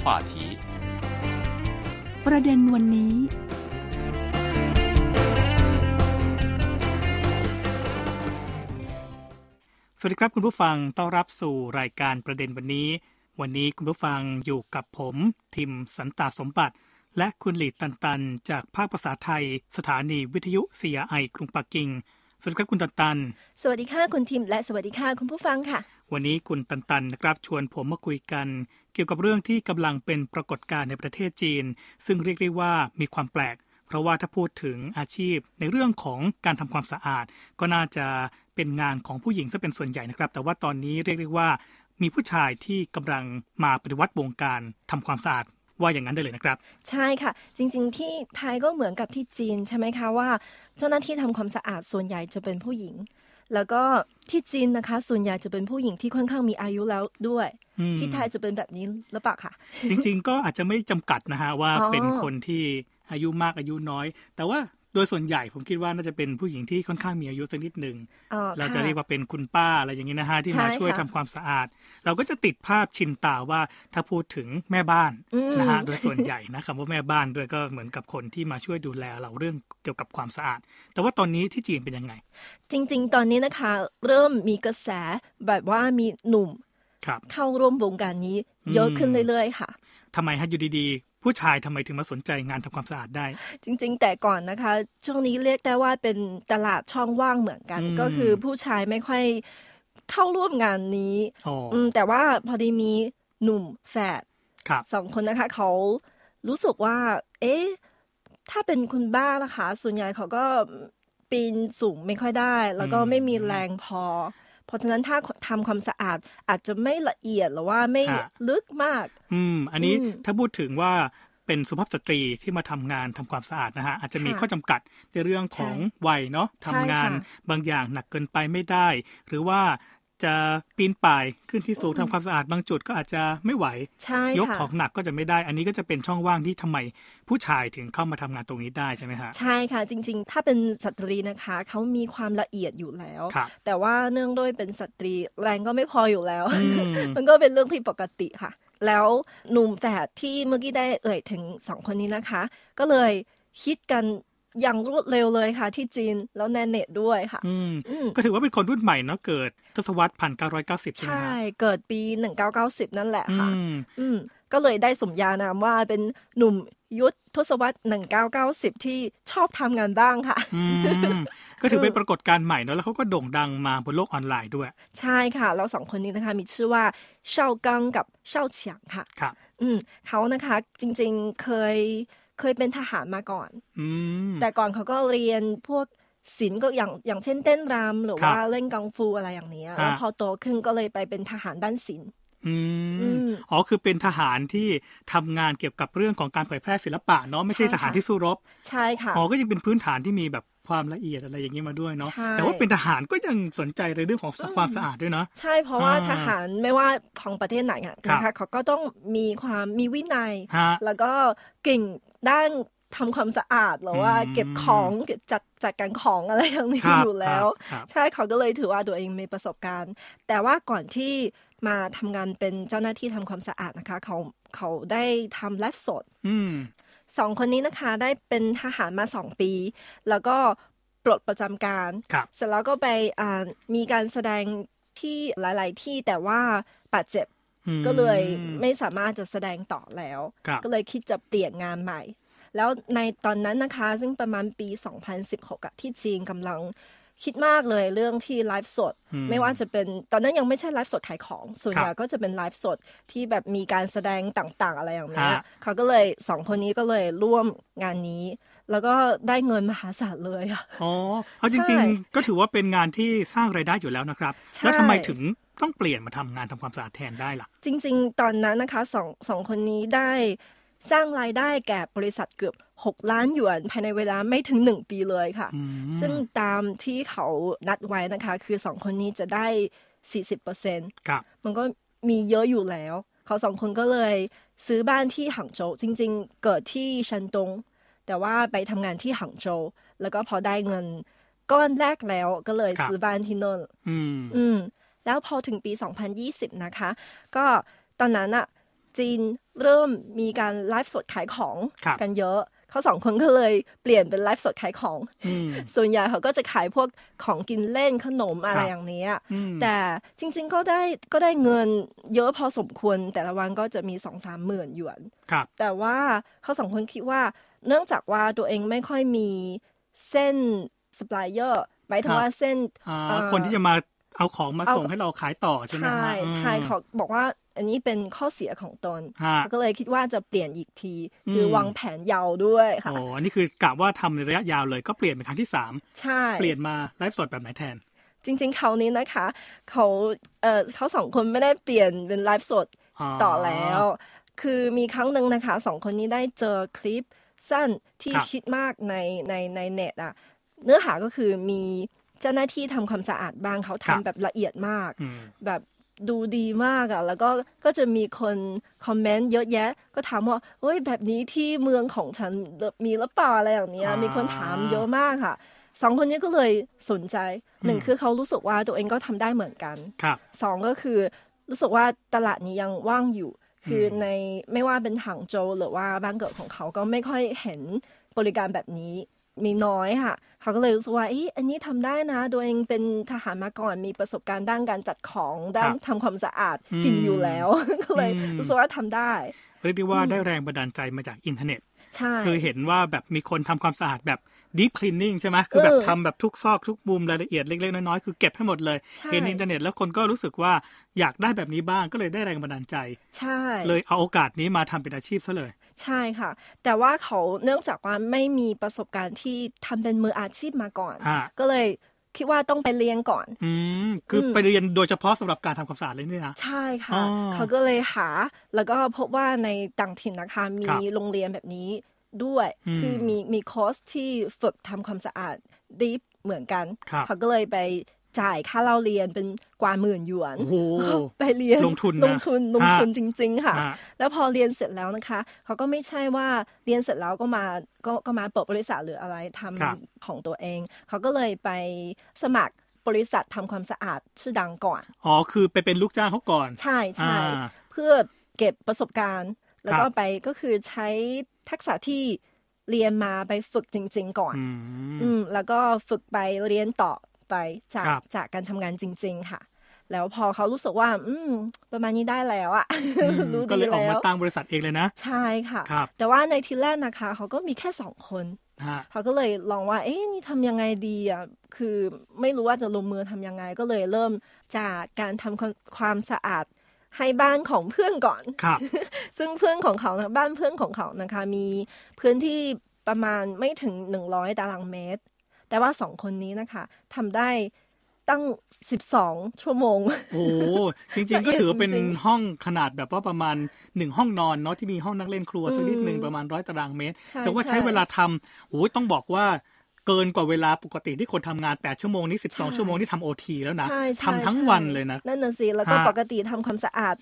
话题ประเด็นวันนี้ สวัสดีครับคุณผู้ฟังต้อนรับสู่รายการประเด็นวันนี้ วันนี้คุณผู้ฟังอยู่กับผม ทิมสันตาสมบัติ และคุณหลีตันตัน จากภาคภาษาไทย สถานีวิทยุ CRI กรุงปักกิ่ง สวัสดีครับคุณตันตัน สวัสดีค่ะคุณทิมและสวัสดีค่ะคุณผู้ฟังค่ะ วันนี้คุณตันตันนะครับชวนผมมาคุยกัน เกี่ยวกับเรื่องที่กำลังเป็นปรากฏการณ์ในประเทศจีน ซึ่งเรียกได้ว่ามีความแปลก เพราะว่าถ้าพูดถึงอาชีพในเรื่องของการทำความสะอาด ก็น่าจะเป็นงานของผู้หญิงซะเป็นส่วนใหญ่นะครับ แต่ว่าตอนนี้เรียกได้ว่า มีผู้ชายที่กำลังมาปฏิวัติวงการทำความสะอาดว่าอย่างนั้นได้เลยนะครับ ใช่ค่ะ จริงๆ ที่ไทยก็เหมือนกับที่จีนใช่ไหมคะว่า เจ้าหน้าที่ทำความสะอาดส่วนใหญ่จะเป็นผู้หญิง แล้วก็ที่จีนนะคะ ส่วนใหญ่จะเป็นผู้หญิงที่ค่อนข้างมีอายุแล้วด้วยอืมที่ไทยจะเป็นแบบนี้หรือเปล่าคะจริง ๆ ก็อาจจะไม่จำกัดนะฮะว่าอ๋อเป็นคนที่อายุมากอายุน้อย แต่ว่าโดยส่วนใหญ่ผมคิดว่าน่าจะเป็นผู้หญิงที่ค่อนข้างมีอายุสักนิดหนึ่งอ๋อเราจะค่เรียกว่าเป็นคุณป้าอะไรอย่างนี้นะฮะที่ใช่มาช่วยค่ะทำความสะอาด เราก็จะติดภาพชินตาว่าถ้าพูดถึงแม่บ้านอืมนะฮะโดยส่วนใหญ่นะคำว่าแม่บ้านด้วยก็เหมือนกับคนที่มาช่วยดูแลเราเรื่องเกี่ยวกับความสะอาด แต่ว่าตอนนี้ที่จีนเป็นยังไง จริง ๆ ตอนนี้นะคะ เริ่มมีกระแสแบบว่ามีหนุ่มครับ เข้าร่วมวงการนี้เยอะขึ้นอืมเรื่อยๆ ค่ะทำไมฮะอยู่ดีๆ ผู้ชายทำไมถึงมาสนใจงานทำความสะอาดได้ จริง ๆ แต่ก่อนนะคะ ช่วงนี้เรียกได้ว่าเป็นตลาดช่องว่างเหมือนกันอืมก็คือผู้ชายไม่ค่อยเข้าร่วมงานนี้อ๋ออืมแต่ว่าพอดีมีหนุ่มแฝดครับสองคนนะคะ เขารู้สึกว่า เอ๊ะถ้าเป็นคุณบ้านะคะ ส่วนใหญ่เขาก็ปีนสูงไม่ค่อยได้ แล้วก็อืมไม่มีแรงพอ เพราะฉะนั้นถ้าทำความสะอาดอาจจะไม่ละเอียดหรือว่าไม่ฮะลึกมาก อืม อันนี้อืมถ้าพูดถึงว่าเป็นสุภาพสตรีที่มาทำงานทำความสะอาดนะฮะอาจจะมีค่ะข้อจำกัดในเรื่องของวัยเนาะใช่ทำงานค่ะบางอย่างหนักเกินไปไม่ได้ หรือว่า จะปีนป่ายขึ้นที่สูงทำความสะอาดบางจุดก็อาจจะไม่ไหวใช่ยกค่ะของหนักก็จะไม่ได้ อันนี้ก็จะเป็นช่องว่างที่ทำไมผู้ชายถึงเข้ามาทำงานตรงนี้ได้ใช่ไหมฮะใช่ค่ะ จริง ๆ ถ้าเป็นสตรีนะคะเขามีความละเอียดอยู่แล้วครับแต่ว่าเนื่องด้วยเป็นสตรีแรงก็ไม่พออยู่แล้วอืมมันก็เป็นเรื่องที่ปกติค่ะ แล้วหนุ่มแฝดที่เมื่อกี้ได้เอ่ยถึงสองคนนี้นะคะ ก็เลยคิดกัน อย่างรวดเร็วเลยค่ะ ที่จีนแล้วในเน็ตด้วยค่ะอืมอืม ก็ถือว่าเป็นคนรุ่นใหม่เนาะเกิดทศวรรษพันเก้าร้อยเก้าสิบใช่ไหมใช่ฮะเกิดปี1990นั่นแหละอืค่ะมอืม ก็เลยได้สมญานามว่าเป็นหนุ่มยุทธทศวรรษ 1990 ที่ชอบทำงานบ้างค่ะอืมก็ถือเป็นปรากฏการณ์ใหม่เนาะแล้วเขาก็โด่งดังมาบนโลกออนไลน์ด้วย ใช่ค่ะแล้วสองคนนี้นะคะ มีชื่อว่าเช่ากังกับเช่าเฉียงค่ะครับอืมเขานะคะจริงๆเคย เคยเป็นทหารมาก่อนอืมแต่ก่อนเขาก็เรียนพวกศิลป์ก็อย่างอย่างเช่นเต้นรำหรือครับว่าเล่นกังฟูอะไรอย่างเนี้ยฮะแล้วพอโตขึ้นก็เลยไปเป็นทหารด้านศิลป์อือืมมอ๋อคือเป็นทหารที่ทำงานเกี่ยวกับเรื่องของการเผยแพร่ศิลปะเนาะไม่ใช่ใช่ทหารค่ะที่สู้รบ ใช่ค่ะอ๋อก็ยังเป็นพื้นฐานที่มีแบบความละเอียดอะไรอย่างนี้มาด้วยเนาะใช่แต่ว่าเป็นทหารก็ยังสนใจในเรื่องของความสะอาดด้วยเนาะใช่เพราะว่าอ่าทหารไม่ว่าของประเทศไหนอะครับนะคะเขาก็ต้องมีความมีวินัยฮะแล้วก็เก่ง ด้านทำความสะอาดหรือว่าอืมเก็บของเก็บจัดจัดการของอะไรอย่างนี้ครับอยู่แล้วครับใช่เขาก็เลยถือว่าตัวเองมีประสบการณ์ แต่ว่าก่อนที่มาทำงานเป็นเจ้าหน้าที่ทำความสะอาดนะคะ เขาเขาได้ทำไลฟ์สดอืมสองคนนี้นะคะได้เป็นทหารมาสองปี แล้วก็ปลดประจำการครับเสร็จแล้วก็ไปอ่ามีการแสดงที่หลาย ๆ ที่แต่ว่าบาดเจ็บอืม ก็เลยไม่สามารถจะแสดงต่อแล้วครับก็เลยคิดจะเปลี่ยนงานใหม่ แล้วในตอนนั้นนะคะ ซึ่งประมาณปี 2016อะที่จีนกำลังคิดมากเลยเรื่องที่ไลฟ์สดอืมไม่ว่าจะเป็นตอนนั้นยังไม่ใช่ไลฟ์สดขายของ ส่วนครับใหญ่ก็จะเป็นไลฟ์สดที่แบบมีการแสดงต่างๆ อะไรอย่างเนี้ยฮะเขาก็เลยสองคนนี้ก็เลยร่วมงานนี้ แล้วก็ได้เงินมหาศาลเลยอะอ๋อเอาจใช่ริง ๆ ก็ถือว่าเป็นงานที่สร้างรายได้อยู่แล้วนะครับใช่แล้วทำไมถึงต้องเปลี่ยนมาทำงานทำความสะอาดแทนได้ล่ะ จริง ๆ ตอนนั้นนะคะสองสองคนนี้ได้สร้างรายได้แก่บริษัทเกือบ 6 ล้านหยวนภายในเวลาไม่ถึง 1 ปีเลยค่ะอืมซึ่งตามที่เขานัดไว้นะคะ คือสองคนนี้จะได้ 40%ครับมันก็มีเยอะอยู่แล้ว เขาสองคนก็เลยซื้อบ้านที่หางโจวจริง ๆ เกิดที่ชันตง แต่ว่าไปทำงานที่หางโจวแล้วก็พอได้เงินก้อนแรกแล้วก็เลยครับซื้อบ้านที่โน่นอืมอืม แล้วพอถึงปี 2020 นะคะ ก็ตอนนั้นอะจีนเริ่มมีการไลฟ์สดขายของครับกันเยอะเขาสองคนก็เลยเปลี่ยนเป็นไลฟ์สดขายของอืมส่วนใหญ่เขาก็จะขายพวกของกินเล่นขนมอะไรครับอย่างเนี้ยอืมแต่จริงๆก็ได้ก็ได้เงินเยอะพอสมควร แต่ละวันก็จะมีสองสามหมื่นหยวนครับแต่ว่าเขาสองคนคิดว่า เนื่องจากว่าตัวเองไม่ค่อยมีเส้นสป라이เออร์หมายถึคงรับว่าเส้นอ่าเอ่อคนที่จะมาเอาของมาเอาส่งให้เราขายต่อใช่ไหมใช่ฮะอืมใช่เขาบอกว่าอันนี้เป็นข้อเสียของตนฮะก็เลยคิดว่าจะเปลี่ยนอีกที คืออมวางแผนยาวด้วยค่ะโอ้อันนี้คือกะว่าทำในระยะยาวเลยก็เปลี่ยนเป็นครั้งที่สามใช่ เปลี่ยนมาไลฟ์สดแบบไหนแทน จริง ๆ เขาวนี้นะคะ เขาเอ่อเขาสองคนไม่ได้เปลี่ยนเป็นไลฟ์สดต่อแล้ว คือมีครั้งหนึ่งนะคะสองคนนี้ได้เจอคลิป สั้นที่ครับคิดมากในในในเน็ตอะเนื้อหาก็คือมีเจ้าหน้าที่ทำความสะอาดบ้างเขาครับทำแบบละเอียดมากอืมแบบดูดีมากอะแล้วก็ก็จะมีคนคอมเมนต์เยอะแยะ ก็ถามว่าเฮ้ยแบบนี้ที่เมืองของฉันมีหรือเปล่าอะไรอย่างเนี้ยอ่ามีมีคนถามเยอะมากค่ะสองคนนี้ก็เลยสนใจหนึ่งอืมคือเขารู้สึกว่าตัวเองก็ทำได้เหมือนกันครับสองก็คือรู้สึกว่าตลาดนี้ยังว่างอยู่ คือในไม่ว่าเป็นหางโจวหรือว่าบ้านเกิดของเขาก็ไม่ค่อยเห็นบริการแบบนี้มีน้อยค่ะ เขาก็เลยรู้สึกว่าอีอันนี้ทำได้นะตัวเองเป็นทหารมาก่อนมีประสบการณ์ด้านการจัดของด้านทำความสะอาดอืมกินอยู่แล้ว ก็เลยอืมรู้สึกว่าทำได้เรียกได้ว่าได้แรงบันดาลใจมาจากอินเทอร์เน็ตใช่คือเห็นว่าแบบมีคนทำความสะอาดแบบ deep cleaning ใช่ไหมคือแบบเออทำแบบทุกซอกทุกมุมรายละเอียดเล็กๆน้อยๆคือเก็บให้หมดเลยใช่เห็นอินเทอร์เน็ตแล้วคนก็รู้สึกว่าอยากได้แบบนี้บ้างก็เลยได้แรงบันดาลใจ ใช่ เลยเอาโอกาสนี้มาทำเป็นอาชีพซะเลย ใช่ค่ะ แต่ว่าเขาเนื่องจากว่าไม่มีประสบการณ์ที่ทำเป็นมืออาชีพมาก่อนอ่าก็เลยคิดว่าต้องไปเรียนก่อน อืม คืออมไปเรียนโดยเฉพาะสำหรับการทำความสะอาดเลยนี่นะ ใช่ค่ะอ๋อเขาก็เลยหา แล้วก็พบว่าในต่างถิ่นนะคะ มีครับโรงเรียนแบบนี้ ด้วยอืมคือมีมีคอร์สที่ฝึกทำความสะอาดดีฟเหมือนกันครับเขาก็เลยไปจ่ายค่าเล่าเรียนเป็นกว่าหมื่นหยวนโอ้โหไปเรียนลงทุนนะลงทุนลงทุนฮะจริง ๆ ค่ะอ่าแล้วพอเรียนเสร็จแล้วนะคะเขาก็ไม่ใช่ว่าเรียนเสร็จแล้วก็มาก็ก็มาเปิดบริษัทหรืออะไรทำครับของตัวเอง เขาก็เลยไปสมัครบริษัททำความสะอาดชื่อดังก่อน อ๋อ คือไปเป็นลูกจ้างเขาก่อน ใช่ใช่อ่าเพื่อเก็บประสบการณ์ แล้วก็ครับไปก็คือใช้ทักษะที่เรียนมาไปฝึกจริง ๆ ก่อน อืมอืมแล้วก็ฝึกไปเรียนต่อไปจากครับจากการทำงานจริง ๆ ค่ะ แล้วพอเขารู้สึกว่า อืม ประมาณนี้ได้แล้วอะอืมรู้ก็ดีเลยออกแล้มาวตั้งบริษัทเองเลยนะ ใช่ค่ะครับแต่ว่าในทีแรกนะคะ เขาก็มีแค่สองคนฮะเขาก็เลยลองว่า เอ๊ะนี่ทำยังไงดีอะ คือไม่รู้ว่าจะลงมือทำยังไง ก็เลยเริ่มจากการทำความความสะอาด ให้บ้านของเพื่อนก่อนครับซึ่งเพื่อนของเขานะบ้านเพื่อนของเขานะคะ มีพื้นที่ประมาณไม่ถึงหนึ่งร้อยตารางเมตร แต่ว่าสองคนนี้นะคะทำได้ตั้งสิบสองชั่วโมง โอ้ จริง ๆ ก็ถือว่าเป็นจริงห้องขนาดแบบว่าประมาณหนึ่งห้องนอนเนาะที่มีห้องนั่งเล่นครัวสักนิดหนึ่งอืมประมาณร้อยตารางเมตรใช่แต่ว่าใช้ใช่เวลาทำโอ้ยต้องบอกว่า เกินกว่าเวลาปกติที่คนทำงาน 8 ชั่วโมงนี่ใช่12 ชั่วโมงนี่ทำโอทีแล้วนะใช่ใช่ทำทั้งใช่วันเลยนะ นั่นน่ะสิ แล้วก็ฮะปกติทำความสะอาด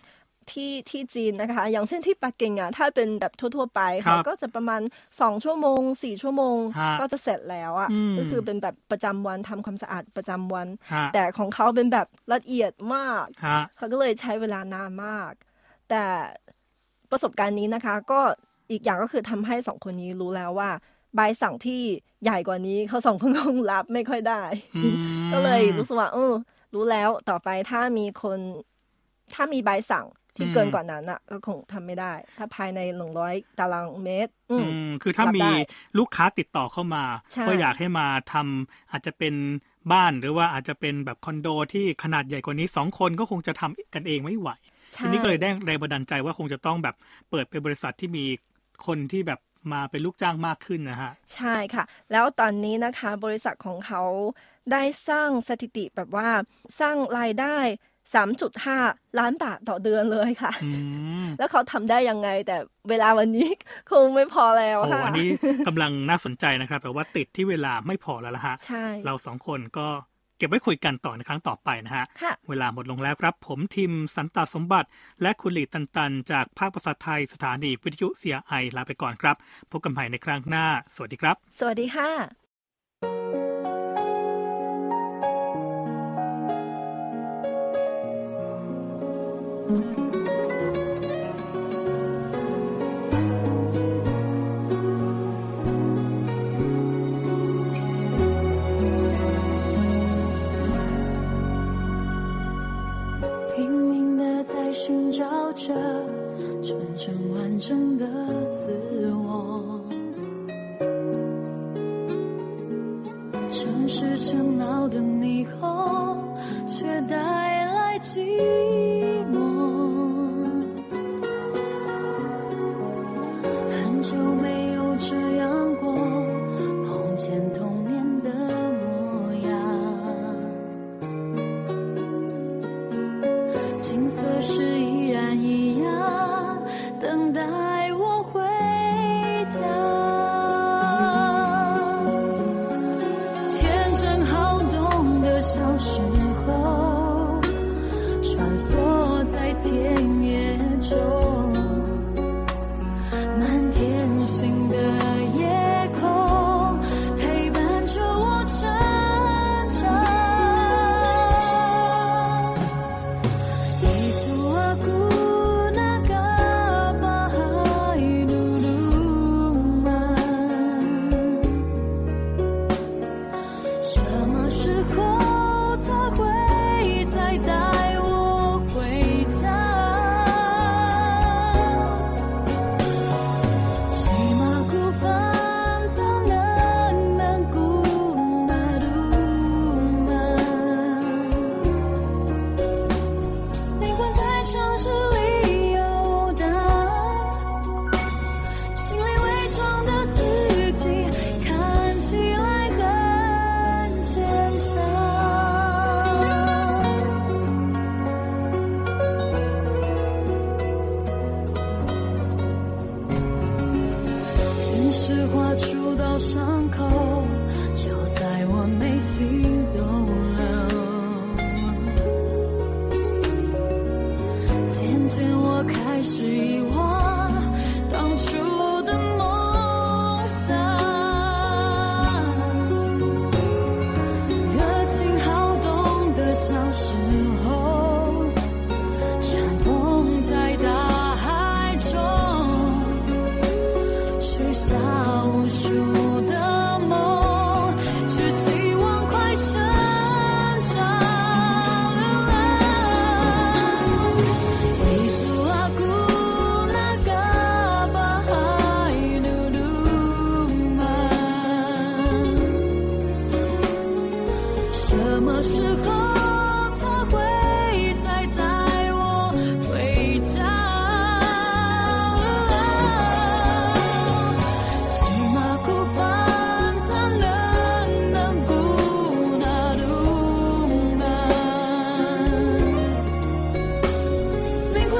ที่ที่จีนนะคะ อย่างเช่นที่ปักกิ่งอะถ้าเป็นแบบทั่ว ๆ ไปครัเขาบก็จะประมาณสองชั่วโมงสี่ชั่วโมงฮะก็จะเสร็จแล้วอะอืมก็คือเป็นแบบประจำวันทำความสะอาดประจำวันฮะแต่ของเขาเป็นแบบละเอียดมากฮะเขาก็เลยใช้เวลานานมาก แต่ประสบการณ์นี้นะคะก็อีกอย่างก็คือทำให้สองคนนี้รู้แล้วว่า ใบสั่งที่ใหญ่กว่านี้เขาสองคนคงรับไม่ค่อยได้อืมก็เลยรู้สึกว่าเออรู้แล้วต่อไปถ้ามีคนถ้ามีใบสั่งที่เกินกว่านั้นอะก็คงทำไม่ได้ ถ้าภายในหนึ่งร้อยตารางเมตร อือืมมคือถ้ารับมีได้ลูกค้าติดต่อเข้ามาใช่ก็อยากให้มาทำอาจจะเป็นบ้านหรือว่าอาจจะเป็นแบบคอนโดที่ขนาดใหญ่กว่านี้สองคนก็คงจะทำกันเองไม่ไหวใช่ทีนี้ก็เลยได้แรงบันดาลใจว่าคงจะต้องแบบเปิดเป็นบริษัทที่มีคนที่แบบ มาเป็นลูกจ้างมากขึ้นนะฮะ ใช่ค่ะ แล้วตอนนี้นะคะบริษัทของเขาได้สร้างสถิติแบบว่าสร้างรายได้ 3.5 ล้านบาทต่อเดือนเลยค่ะอืมแล้วเขาทำได้ยังไง แต่เวลาวันนี้คงไม่พอแล้วโอ้ค่ะอันนี้กำลังน่าสนใจนะครับ แต่ว่าติดที่เวลาไม่พอแล้วละฮะใช่เราสองคนก็ เก็บไว้คุยกันต่อในครั้งต่อไปนะฮะค่ะเวลาหมดลงแล้วครับ ผมทิมสันตสมบัติ และคุณหลีตันตัน จากภาคภาษาไทยสถานีวิทยุเสียไอลาไปก่อนครับ พบกันใหม่ในครั้งหน้า สวัสดีครับ สวัสดีค่ะเ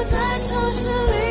在城市里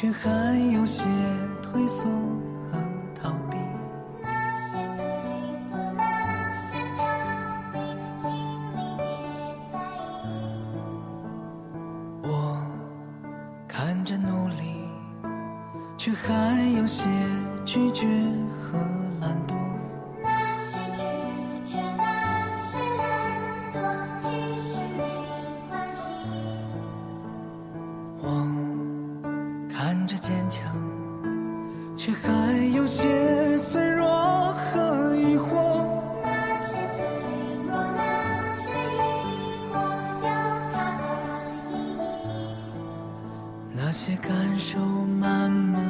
却还有些退缩。那些感受慢慢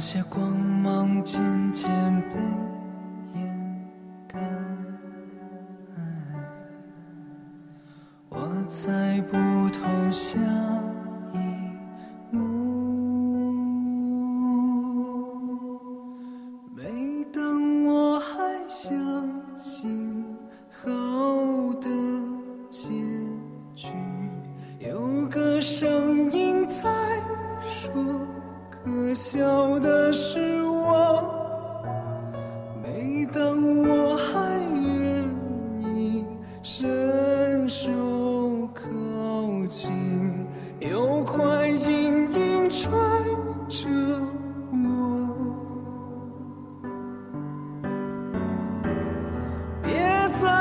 那些光芒渐渐被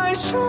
你说。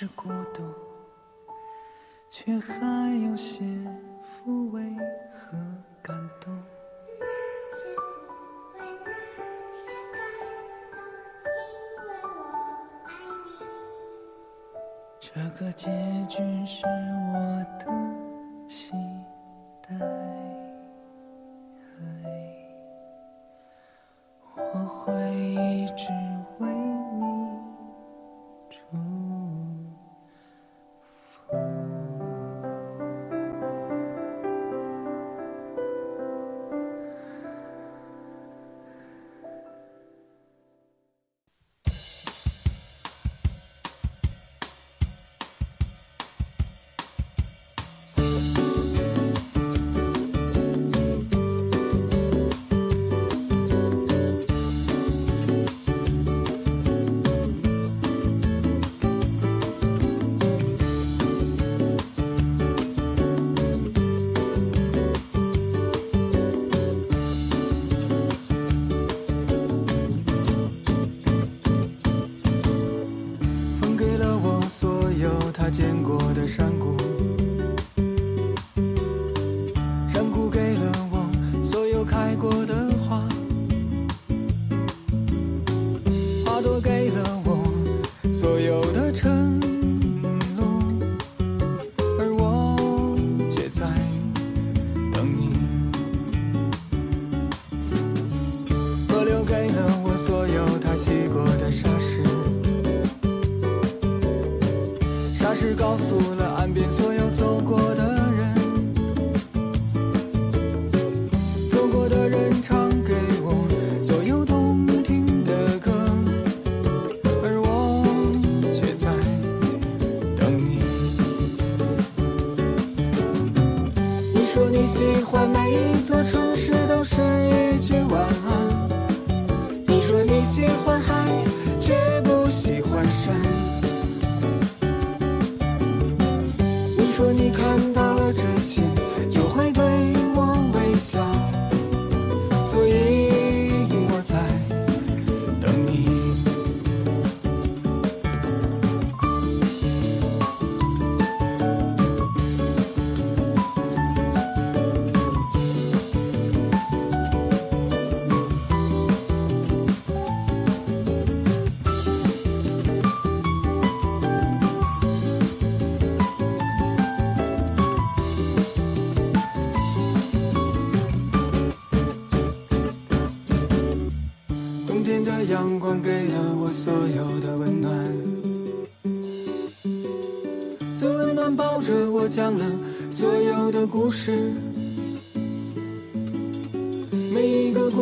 是孤独，却还有些抚慰和感动。这个结局是我的情。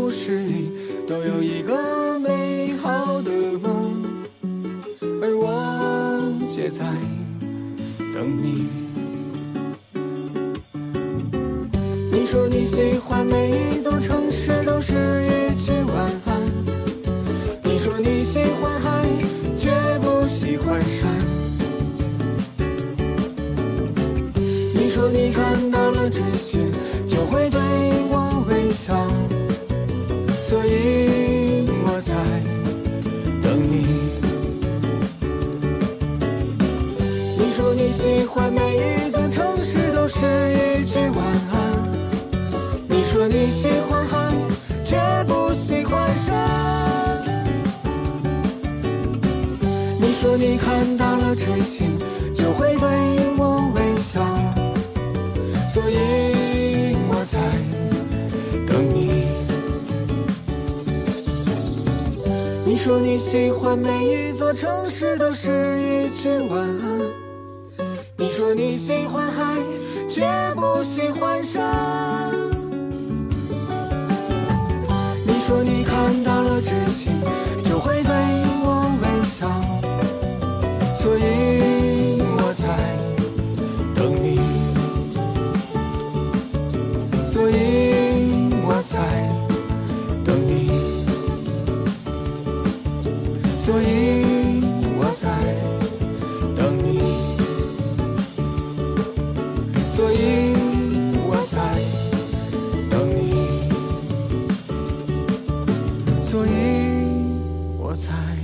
故事里都有一个美好的梦，而我却在等你。你说你喜欢每一座城市都是一句晚安。你说你喜欢海，却不喜欢山。你说你看到了这些，就会对我微笑，你喜欢海，却不喜欢山。你说你看到了这些，就会对我微笑，所以我在等你。你说你喜欢每一座城市都是一句晚安。你说你喜欢海，却不喜欢山。说你看到了真心，就会对我微笑，所以我在等你，所以我在等你，所以我在才。